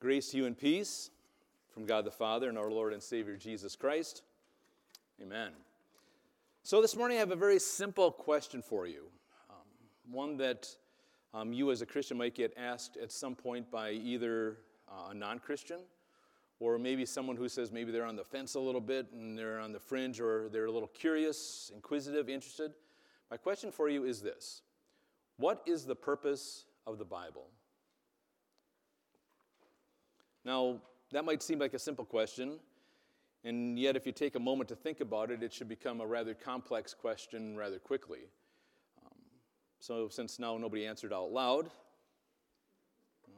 Grace to you and peace from God the Father and our Lord and Savior Jesus Christ. Amen. So, this morning I have a very simple question for you. Um, one that um, you as a Christian might get asked at some point by either uh, a non Christian or maybe someone who says maybe they're on the fence a little bit and they're on the fringe or they're a little curious, inquisitive, interested. My question for you is this What is the purpose of the Bible? Now, that might seem like a simple question, and yet, if you take a moment to think about it, it should become a rather complex question rather quickly. Um, so, since now nobody answered out loud,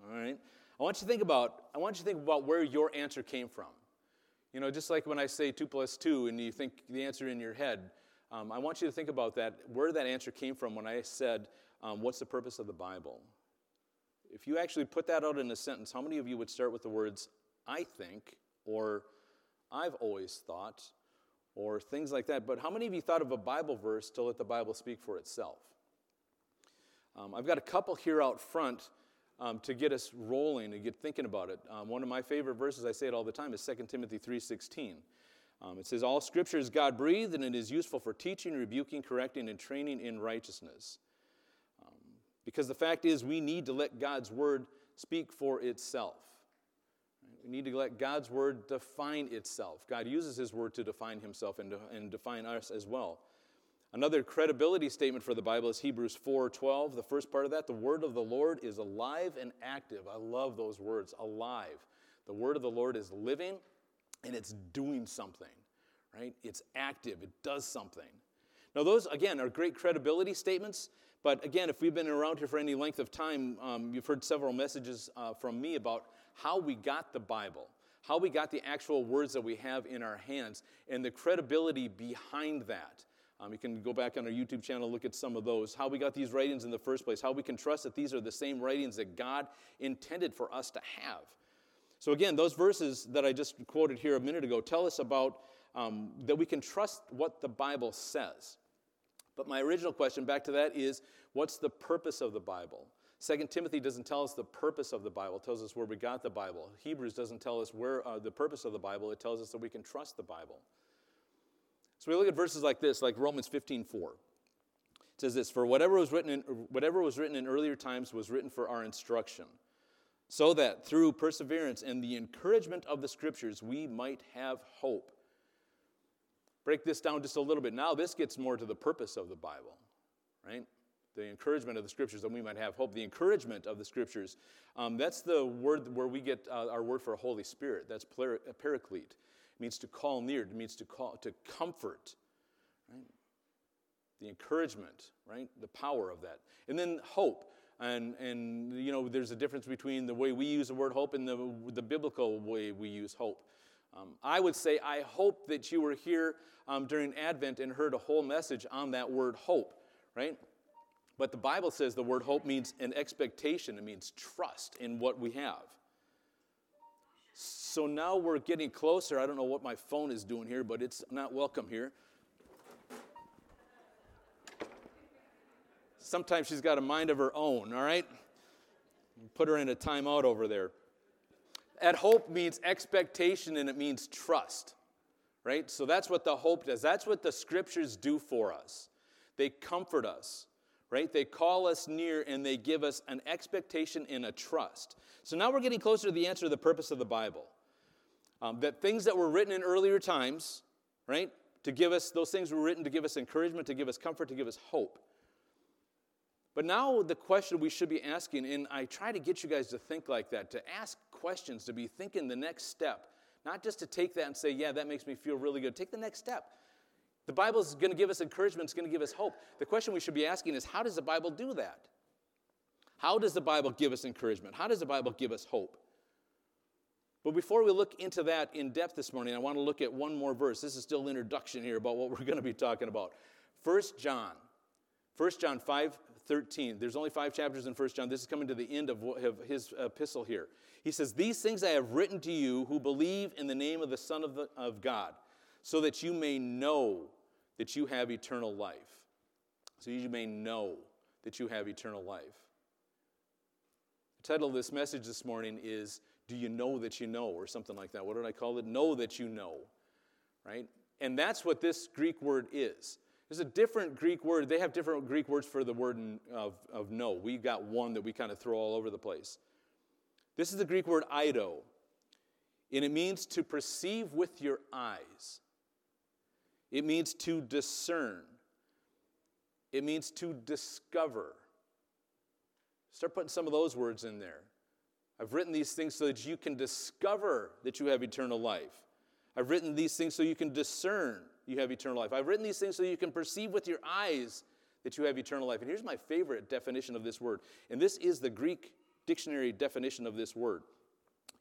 all right, I want you to think about I want you to think about where your answer came from. You know, just like when I say two plus two, and you think the answer in your head. Um, I want you to think about that, where that answer came from when I said, um, "What's the purpose of the Bible?" If you actually put that out in a sentence, how many of you would start with the words, I think, or I've always thought, or things like that? But how many of you thought of a Bible verse to let the Bible speak for itself? Um, I've got a couple here out front um, to get us rolling and get thinking about it. Um, one of my favorite verses, I say it all the time, is 2 Timothy 3.16. Um, it says, All scripture is God breathed and it is useful for teaching, rebuking, correcting, and training in righteousness. Because the fact is, we need to let God's word speak for itself. We need to let God's word define itself. God uses his word to define himself and, to, and define us as well. Another credibility statement for the Bible is Hebrews 4:12. The first part of that, the word of the Lord is alive and active. I love those words, alive. The word of the Lord is living and it's doing something, right? It's active, it does something. Now, those, again, are great credibility statements, but again, if we've been around here for any length of time, um, you've heard several messages uh, from me about how we got the Bible, how we got the actual words that we have in our hands, and the credibility behind that. Um, you can go back on our YouTube channel, look at some of those. How we got these writings in the first place, how we can trust that these are the same writings that God intended for us to have. So, again, those verses that I just quoted here a minute ago tell us about um, that we can trust what the Bible says. But my original question back to that is what's the purpose of the Bible? Second Timothy doesn't tell us the purpose of the Bible. It tells us where we got the Bible. Hebrews doesn't tell us where uh, the purpose of the Bible. It tells us that we can trust the Bible. So we look at verses like this, like Romans 15, 4. It says this, For whatever was written in, whatever was written in earlier times was written for our instruction, so that through perseverance and the encouragement of the scriptures we might have hope. Break this down just a little bit. Now, this gets more to the purpose of the Bible, right? The encouragement of the scriptures that we might have hope. The encouragement of the scriptures. Um, that's the word where we get uh, our word for Holy Spirit. That's paraclete. It means to call near. It means to call to comfort. Right? The encouragement, right? The power of that. And then hope. And, and you know, there's a difference between the way we use the word hope and the, the biblical way we use hope. Um, I would say, I hope that you were here um, during Advent and heard a whole message on that word hope, right? But the Bible says the word hope means an expectation, it means trust in what we have. So now we're getting closer. I don't know what my phone is doing here, but it's not welcome here. Sometimes she's got a mind of her own, all right? Put her in a timeout over there at hope means expectation and it means trust, right? So that's what the hope does. That's what the scriptures do for us. They comfort us, right? They call us near and they give us an expectation and a trust. So now we're getting closer to the answer to the purpose of the Bible. Um, that things that were written in earlier times, right? To give us, those things were written to give us encouragement, to give us comfort, to give us hope. But now the question we should be asking, and I try to get you guys to think like that, to ask questions, to be thinking the next step, not just to take that and say, yeah, that makes me feel really good. Take the next step. The Bible is going to give us encouragement, it's going to give us hope. The question we should be asking is, how does the Bible do that? How does the Bible give us encouragement? How does the Bible give us hope? But before we look into that in depth this morning, I want to look at one more verse. This is still introduction here about what we're going to be talking about. 1 John. 1 John 5 13. There's only five chapters in 1 John. This is coming to the end of his epistle here. He says, These things I have written to you who believe in the name of the Son of, the, of God, so that you may know that you have eternal life. So you may know that you have eternal life. The title of this message this morning is do you know that you know, or something like that. What did I call it? Know that you know, right? And that's what this Greek word is. There's a different Greek word. They have different Greek words for the word of, of know. We got one that we kind of throw all over the place. This is the Greek word eido, and it means to perceive with your eyes. It means to discern. It means to discover. Start putting some of those words in there. I've written these things so that you can discover that you have eternal life. I've written these things so you can discern you have eternal life. I've written these things so you can perceive with your eyes that you have eternal life. And here's my favorite definition of this word. And this is the Greek dictionary definition of this word.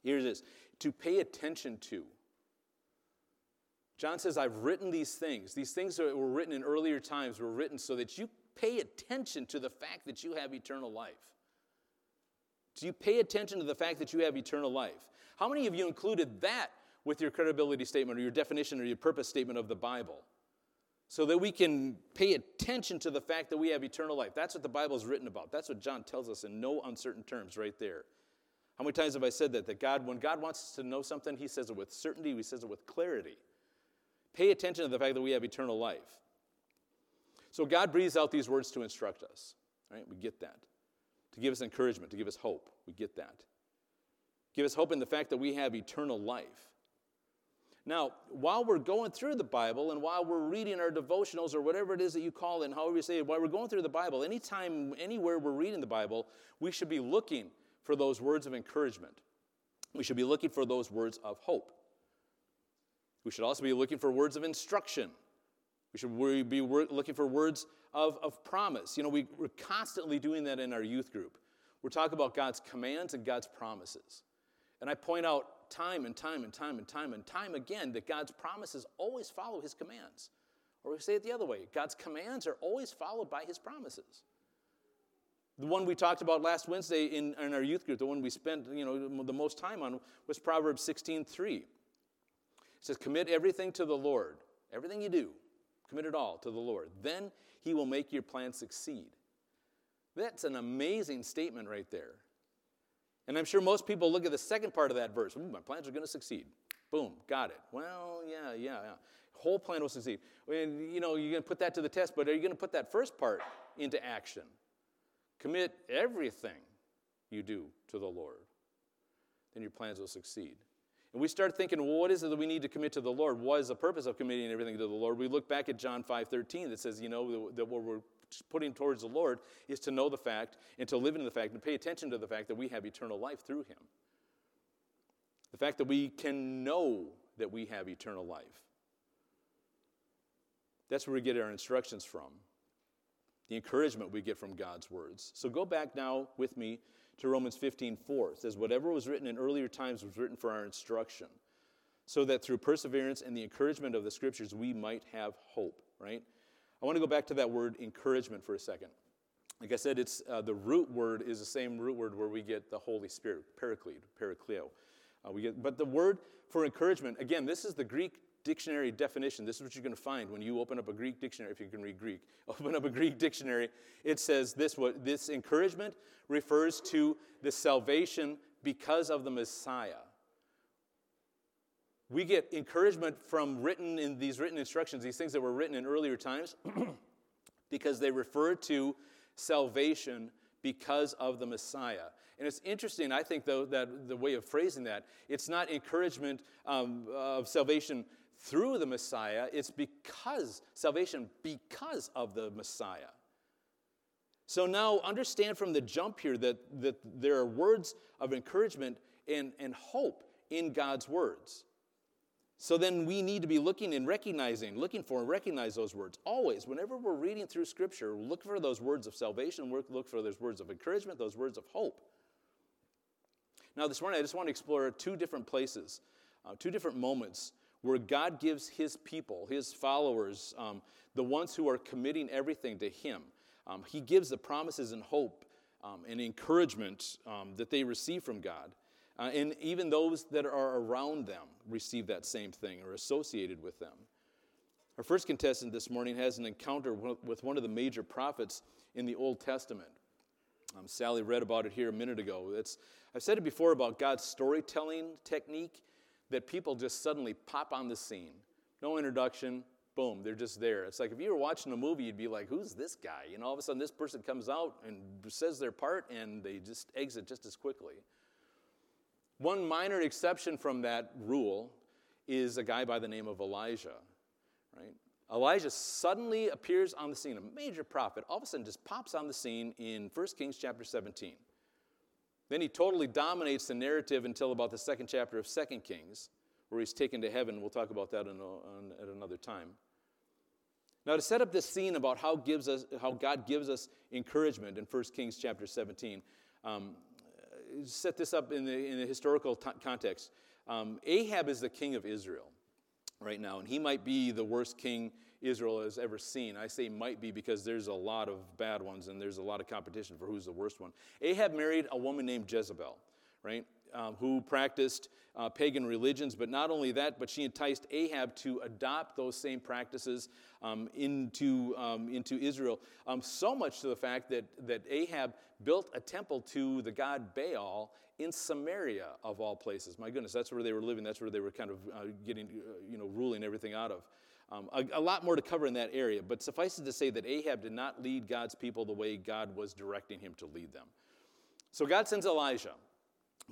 Here's this to pay attention to. John says, I've written these things. These things that were written in earlier times were written so that you pay attention to the fact that you have eternal life. Do you pay attention to the fact that you have eternal life? How many of you included that with your credibility statement or your definition or your purpose statement of the Bible? So that we can pay attention to the fact that we have eternal life. That's what the Bible is written about. That's what John tells us in no uncertain terms right there. How many times have I said that? That God, when God wants us to know something, He says it with certainty, He says it with clarity. Pay attention to the fact that we have eternal life. So God breathes out these words to instruct us. Right? We get that. To give us encouragement, to give us hope. We get that. Give us hope in the fact that we have eternal life. Now, while we're going through the Bible and while we're reading our devotionals or whatever it is that you call it, however you say it, while we're going through the Bible, anytime, anywhere we're reading the Bible, we should be looking for those words of encouragement. We should be looking for those words of hope. We should also be looking for words of instruction. We should be looking for words of, of promise. You know, we, we're constantly doing that in our youth group. We're talking about God's commands and God's promises. And I point out time and time and time and time and time again that God's promises always follow his commands. Or we say it the other way God's commands are always followed by his promises. The one we talked about last Wednesday in, in our youth group, the one we spent you know, the most time on, was Proverbs 16 3. It says, Commit everything to the Lord. Everything you do, commit it all to the Lord. Then He will make your plan succeed. That's an amazing statement right there. And I'm sure most people look at the second part of that verse. my plans are going to succeed. Boom, got it. Well, yeah, yeah, yeah. Whole plan will succeed. And, you know, you're going to put that to the test, but are you going to put that first part into action? Commit everything you do to the Lord. Then your plans will succeed. And we start thinking, well, what is it that we need to commit to the Lord? What is the purpose of committing everything to the Lord? We look back at John 5 13 that says, you know, that what we're putting towards the Lord is to know the fact and to live in the fact and pay attention to the fact that we have eternal life through Him. The fact that we can know that we have eternal life. That's where we get our instructions from, the encouragement we get from God's words. So go back now with me to Romans 15 4. It says, Whatever was written in earlier times was written for our instruction, so that through perseverance and the encouragement of the scriptures we might have hope, right? I want to go back to that word encouragement for a second. Like I said, it's, uh, the root word is the same root word where we get the Holy Spirit, paraclete, parakleo. Uh, we get, but the word for encouragement, again, this is the Greek dictionary definition. This is what you're going to find when you open up a Greek dictionary, if you can read Greek. Open up a Greek dictionary. It says this what this encouragement refers to the salvation because of the Messiah. We get encouragement from written in these written instructions, these things that were written in earlier times, because they refer to salvation because of the Messiah. And it's interesting, I think, though, that the way of phrasing that, it's not encouragement um, of salvation through the Messiah, it's because, salvation because of the Messiah. So now understand from the jump here that, that there are words of encouragement and, and hope in God's words. So then we need to be looking and recognizing, looking for and recognize those words. Always, whenever we're reading through Scripture, look for those words of salvation, look for those words of encouragement, those words of hope. Now, this morning, I just want to explore two different places, uh, two different moments where God gives his people, his followers, um, the ones who are committing everything to him, um, he gives the promises and hope um, and encouragement um, that they receive from God. Uh, and even those that are around them receive that same thing or associated with them. Our first contestant this morning has an encounter with one of the major prophets in the Old Testament. Um, Sally read about it here a minute ago. It's, I've said it before about God's storytelling technique that people just suddenly pop on the scene. No introduction, boom, they're just there. It's like if you were watching a movie, you'd be like, who's this guy? And all of a sudden this person comes out and says their part and they just exit just as quickly. One minor exception from that rule is a guy by the name of Elijah, right? Elijah suddenly appears on the scene, a major prophet, all of a sudden just pops on the scene in 1 Kings chapter 17. Then he totally dominates the narrative until about the second chapter of 2 Kings, where he's taken to heaven. We'll talk about that at another time. Now, to set up this scene about how, gives us, how God gives us encouragement in 1 Kings chapter 17, um, set this up in the, in the historical t- context. Um, Ahab is the king of Israel right now, and he might be the worst king Israel has ever seen. I say might be because there's a lot of bad ones and there's a lot of competition for who's the worst one. Ahab married a woman named Jezebel, right? Um, who practiced uh, pagan religions, but not only that, but she enticed Ahab to adopt those same practices um, into, um, into Israel. Um, so much to the fact that, that Ahab built a temple to the god Baal in Samaria, of all places. My goodness, that's where they were living. That's where they were kind of uh, getting, uh, you know, ruling everything out of. Um, a, a, lot more to cover in that area, but suffice it to say that Ahab did not lead God's people the way God was directing him to lead them. So God sends Elijah.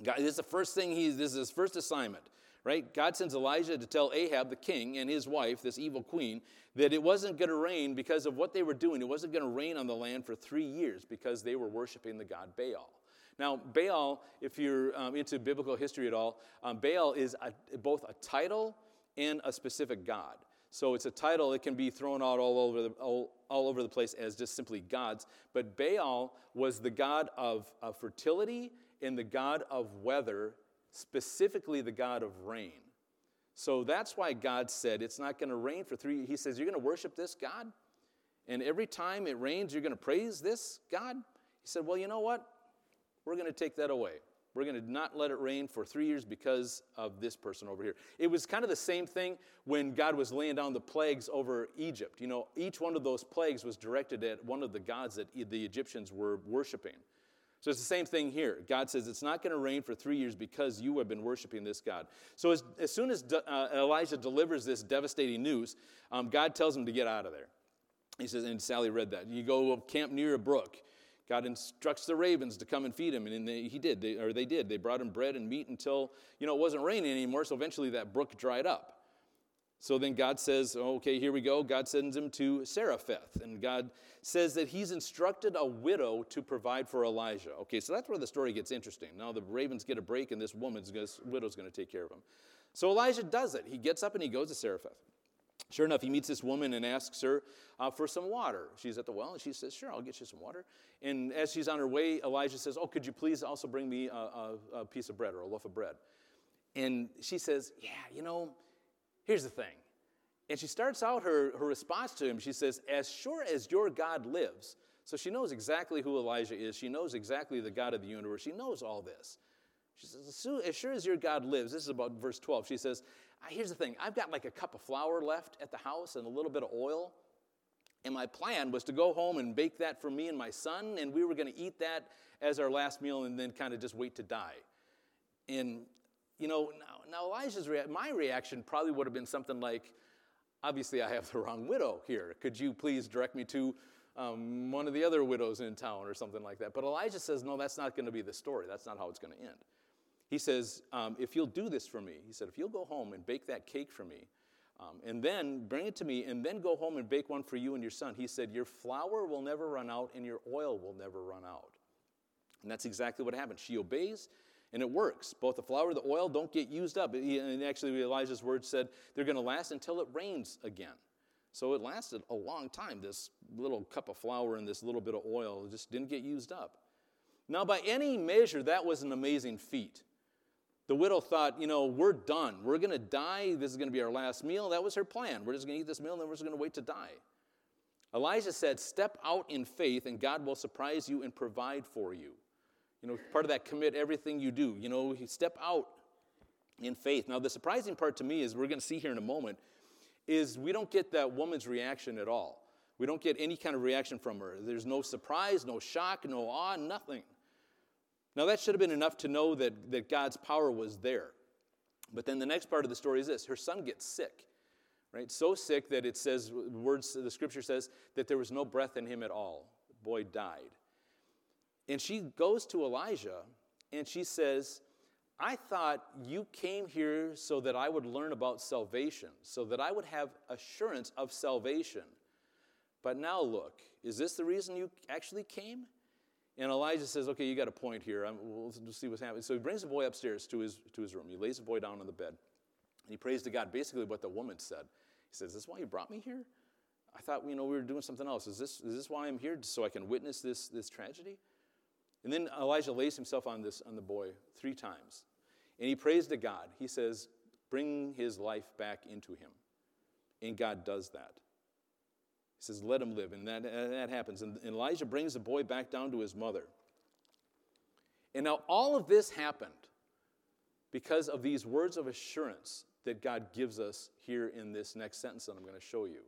God, this is the first thing he's, this is his first assignment, right? God sends Elijah to tell Ahab, the king, and his wife, this evil queen, that it wasn't going to rain because of what they were doing. It wasn't going to rain on the land for three years because they were worshiping the god Baal. Now, Baal, if you're um, into biblical history at all, um, Baal is a, both a title and a specific god. So it's a title that can be thrown out all over the, all, all over the place as just simply gods. But Baal was the god of, of fertility and the god of weather, specifically the god of rain. So that's why God said it's not going to rain for three. He says, You're going to worship this God? And every time it rains, you're going to praise this God? He said, Well, you know what? We're going to take that away. We're going to not let it rain for three years because of this person over here. It was kind of the same thing when God was laying down the plagues over Egypt. You know, each one of those plagues was directed at one of the gods that the Egyptians were worshiping. So it's the same thing here. God says it's not going to rain for three years because you have been worshiping this God. So as, as soon as uh, Elijah delivers this devastating news, um, God tells him to get out of there. He says, and Sally read that. You go camp near a brook. God instructs the ravens to come and feed him, and they, he did, they, or they did. They brought him bread and meat until, you know, it wasn't raining anymore, so eventually that brook dried up. So then God says, oh, okay, here we go. God sends him to Zarephath, and God says that he's instructed a widow to provide for Elijah. Okay, so that's where the story gets interesting. Now the ravens get a break, and this woman's this widow's going to take care of him. So Elijah does it. He gets up and he goes to Zarephath. Sure enough, he meets this woman and asks her uh, for some water. She's at the well, and she says, Sure, I'll get you some water. And as she's on her way, Elijah says, Oh, could you please also bring me a, a, a piece of bread or a loaf of bread? And she says, Yeah, you know, here's the thing. And she starts out her, her response to him. She says, As sure as your God lives. So she knows exactly who Elijah is. She knows exactly the God of the universe. She knows all this. She says, As sure as your God lives, this is about verse 12. She says, Here's the thing I've got like a cup of flour left at the house and a little bit of oil. And my plan was to go home and bake that for me and my son, and we were going to eat that as our last meal and then kind of just wait to die. And, you know, now, now Elijah's rea- my reaction probably would have been something like, obviously, I have the wrong widow here. Could you please direct me to um, one of the other widows in town or something like that? But Elijah says, no, that's not going to be the story. That's not how it's going to end. He says, um, if you'll do this for me, he said, if you'll go home and bake that cake for me, um, and then bring it to me, and then go home and bake one for you and your son. He said, Your flour will never run out, and your oil will never run out. And that's exactly what happened. She obeys, and it works. Both the flour and the oil don't get used up. And actually, Elijah's words said they're going to last until it rains again. So it lasted a long time. This little cup of flour and this little bit of oil just didn't get used up. Now, by any measure, that was an amazing feat. The widow thought, you know, we're done. We're going to die. This is going to be our last meal. That was her plan. We're just going to eat this meal and then we're just going to wait to die. Elijah said, Step out in faith and God will surprise you and provide for you. You know, part of that commit everything you do. You know, step out in faith. Now, the surprising part to me is we're going to see here in a moment is we don't get that woman's reaction at all. We don't get any kind of reaction from her. There's no surprise, no shock, no awe, nothing. Now, that should have been enough to know that, that God's power was there. But then the next part of the story is this her son gets sick, right? So sick that it says, words, the scripture says, that there was no breath in him at all. The boy died. And she goes to Elijah and she says, I thought you came here so that I would learn about salvation, so that I would have assurance of salvation. But now look, is this the reason you actually came? And Elijah says, Okay, you got a point here. I'm, we'll see what's happening. So he brings the boy upstairs to his, to his room. He lays the boy down on the bed. And he prays to God basically what the woman said. He says, Is this why you brought me here? I thought, you know, we were doing something else. Is this, is this why I'm here? So I can witness this, this tragedy? And then Elijah lays himself on, this, on the boy three times. And he prays to God. He says, Bring his life back into him. And God does that. He says, Let him live. And that, that happens. And Elijah brings the boy back down to his mother. And now all of this happened because of these words of assurance that God gives us here in this next sentence that I'm going to show you.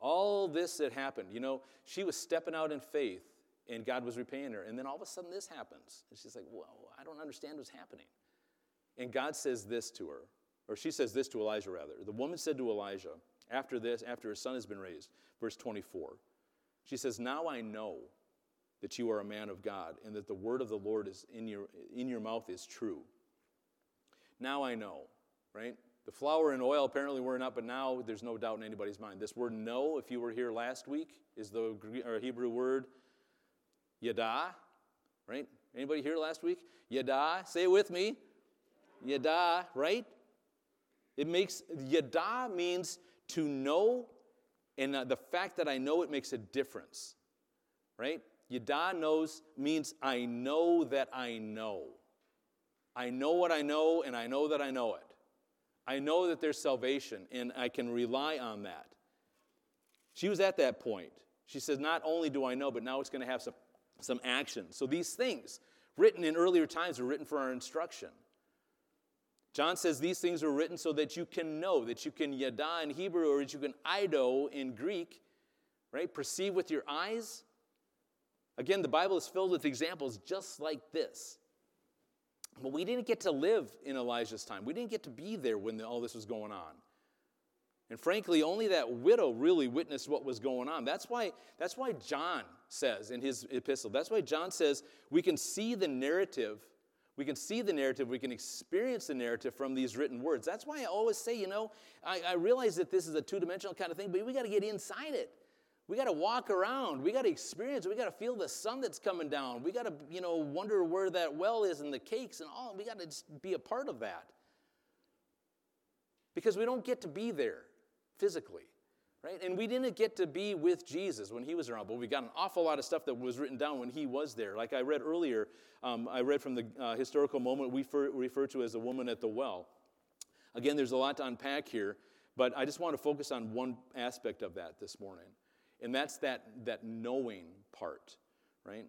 All this that happened, you know, she was stepping out in faith and God was repaying her. And then all of a sudden this happens. And she's like, Well, I don't understand what's happening. And God says this to her, or she says this to Elijah, rather. The woman said to Elijah, after this, after her son has been raised, verse 24, she says, Now I know that you are a man of God and that the word of the Lord is in your, in your mouth is true. Now I know, right? The flour and oil apparently were not, but now there's no doubt in anybody's mind. This word know, if you were here last week, is the Hebrew word yada, right? Anybody here last week? Yada, say it with me. Yada, right? It makes, yada means to know, and uh, the fact that I know it makes a difference, right? Yada knows means I know that I know. I know what I know, and I know that I know it. I know that there's salvation, and I can rely on that. She was at that point. She says, Not only do I know, but now it's going to have some, some action. So these things, written in earlier times, were written for our instruction. John says these things were written so that you can know, that you can yada in Hebrew or that you can eido in Greek, right? Perceive with your eyes. Again, the Bible is filled with examples just like this. But we didn't get to live in Elijah's time. We didn't get to be there when all this was going on. And frankly, only that widow really witnessed what was going on. That's why, that's why John says in his epistle, that's why John says we can see the narrative we can see the narrative, we can experience the narrative from these written words. That's why I always say, you know, I, I realize that this is a two dimensional kind of thing, but we got to get inside it. We got to walk around. We got to experience. We got to feel the sun that's coming down. We got to, you know, wonder where that well is and the cakes and all. We got to be a part of that. Because we don't get to be there physically right? And we didn't get to be with Jesus when he was around, but we got an awful lot of stuff that was written down when he was there. Like I read earlier, um, I read from the uh, historical moment we refer, refer to as the woman at the well. Again, there's a lot to unpack here, but I just want to focus on one aspect of that this morning, and that's that, that knowing part, right?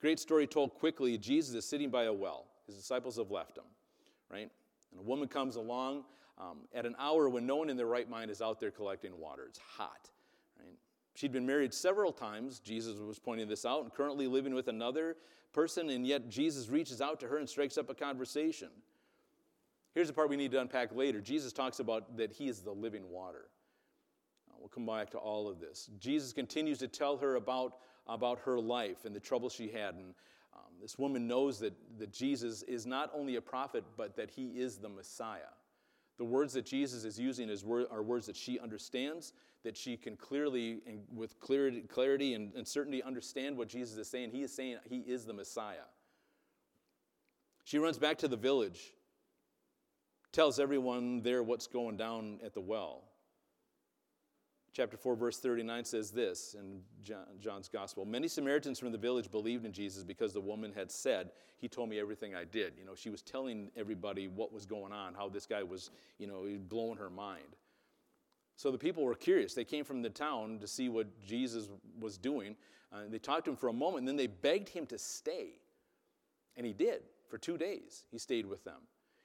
Great story told quickly Jesus is sitting by a well. His disciples have left him, right? And a woman comes along um, at an hour when no one in their right mind is out there collecting water. It's hot. Right? She'd been married several times. Jesus was pointing this out, and currently living with another person, and yet Jesus reaches out to her and strikes up a conversation. Here's the part we need to unpack later. Jesus talks about that he is the living water. Uh, we'll come back to all of this. Jesus continues to tell her about, about her life and the trouble she had. And um, this woman knows that, that Jesus is not only a prophet, but that he is the Messiah. The words that Jesus is using is are words that she understands, that she can clearly and with clarity, clarity and, and certainty understand what Jesus is saying. He is saying he is the Messiah. She runs back to the village, tells everyone there what's going down at the well. Chapter 4, verse 39 says this in John's Gospel Many Samaritans from the village believed in Jesus because the woman had said, He told me everything I did. You know, she was telling everybody what was going on, how this guy was, you know, blowing her mind. So the people were curious. They came from the town to see what Jesus was doing. Uh, they talked to him for a moment, and then they begged him to stay. And he did for two days. He stayed with them.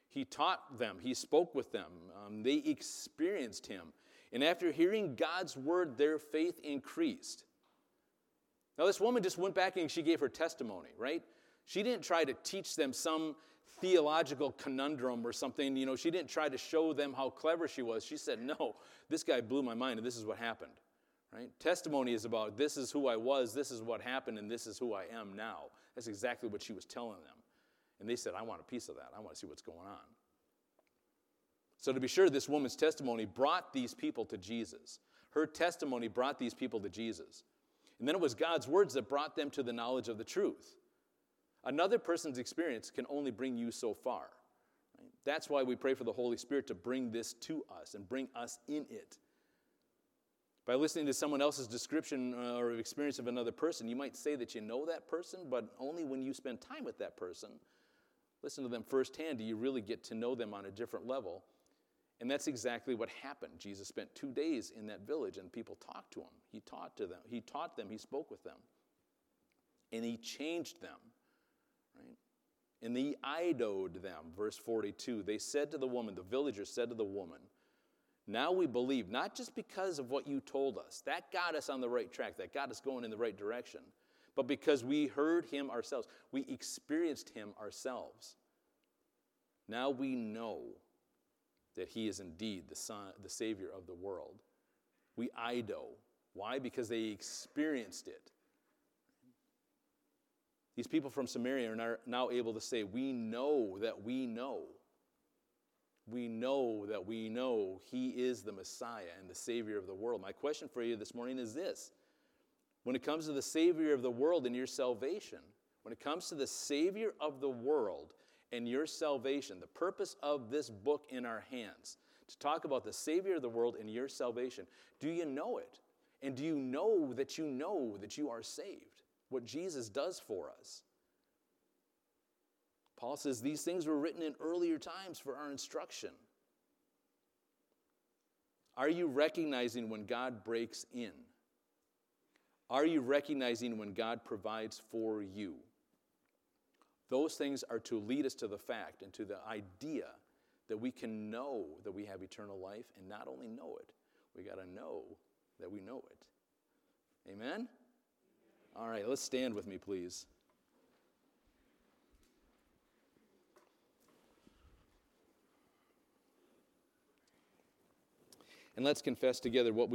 He taught them, he spoke with them, um, they experienced him. And after hearing God's word, their faith increased. Now, this woman just went back and she gave her testimony, right? She didn't try to teach them some theological conundrum or something. You know, she didn't try to show them how clever she was. She said, No, this guy blew my mind, and this is what happened. Right? Testimony is about this is who I was, this is what happened, and this is who I am now. That's exactly what she was telling them. And they said, I want a piece of that. I want to see what's going on. So, to be sure, this woman's testimony brought these people to Jesus. Her testimony brought these people to Jesus. And then it was God's words that brought them to the knowledge of the truth. Another person's experience can only bring you so far. That's why we pray for the Holy Spirit to bring this to us and bring us in it. By listening to someone else's description uh, or experience of another person, you might say that you know that person, but only when you spend time with that person, listen to them firsthand, do you really get to know them on a different level. And that's exactly what happened. Jesus spent two days in that village and people talked to him. He taught to them. He taught them. He spoke with them. And he changed them. Right? And he idoed them. Verse 42. They said to the woman, the villagers said to the woman, now we believe, not just because of what you told us, that got us on the right track, that got us going in the right direction, but because we heard him ourselves. We experienced him ourselves. Now we know that he is indeed the, son, the Savior of the world. We eido. Why? Because they experienced it. These people from Samaria are now able to say, We know that we know we know that we know He is the Messiah and the Savior of the world. My question for you this morning is this When it comes to the Savior of the world and your salvation, when it comes to the Savior of the world and your salvation, the purpose of this book in our hands, to talk about the Savior of the world and your salvation, do you know it? And do you know that you know that you are saved? What Jesus does for us? Paul says these things were written in earlier times for our instruction. Are you recognizing when God breaks in? Are you recognizing when God provides for you? Those things are to lead us to the fact and to the idea that we can know that we have eternal life and not only know it, we got to know that we know it. Amen? All right, let's stand with me, please. And let's confess together what we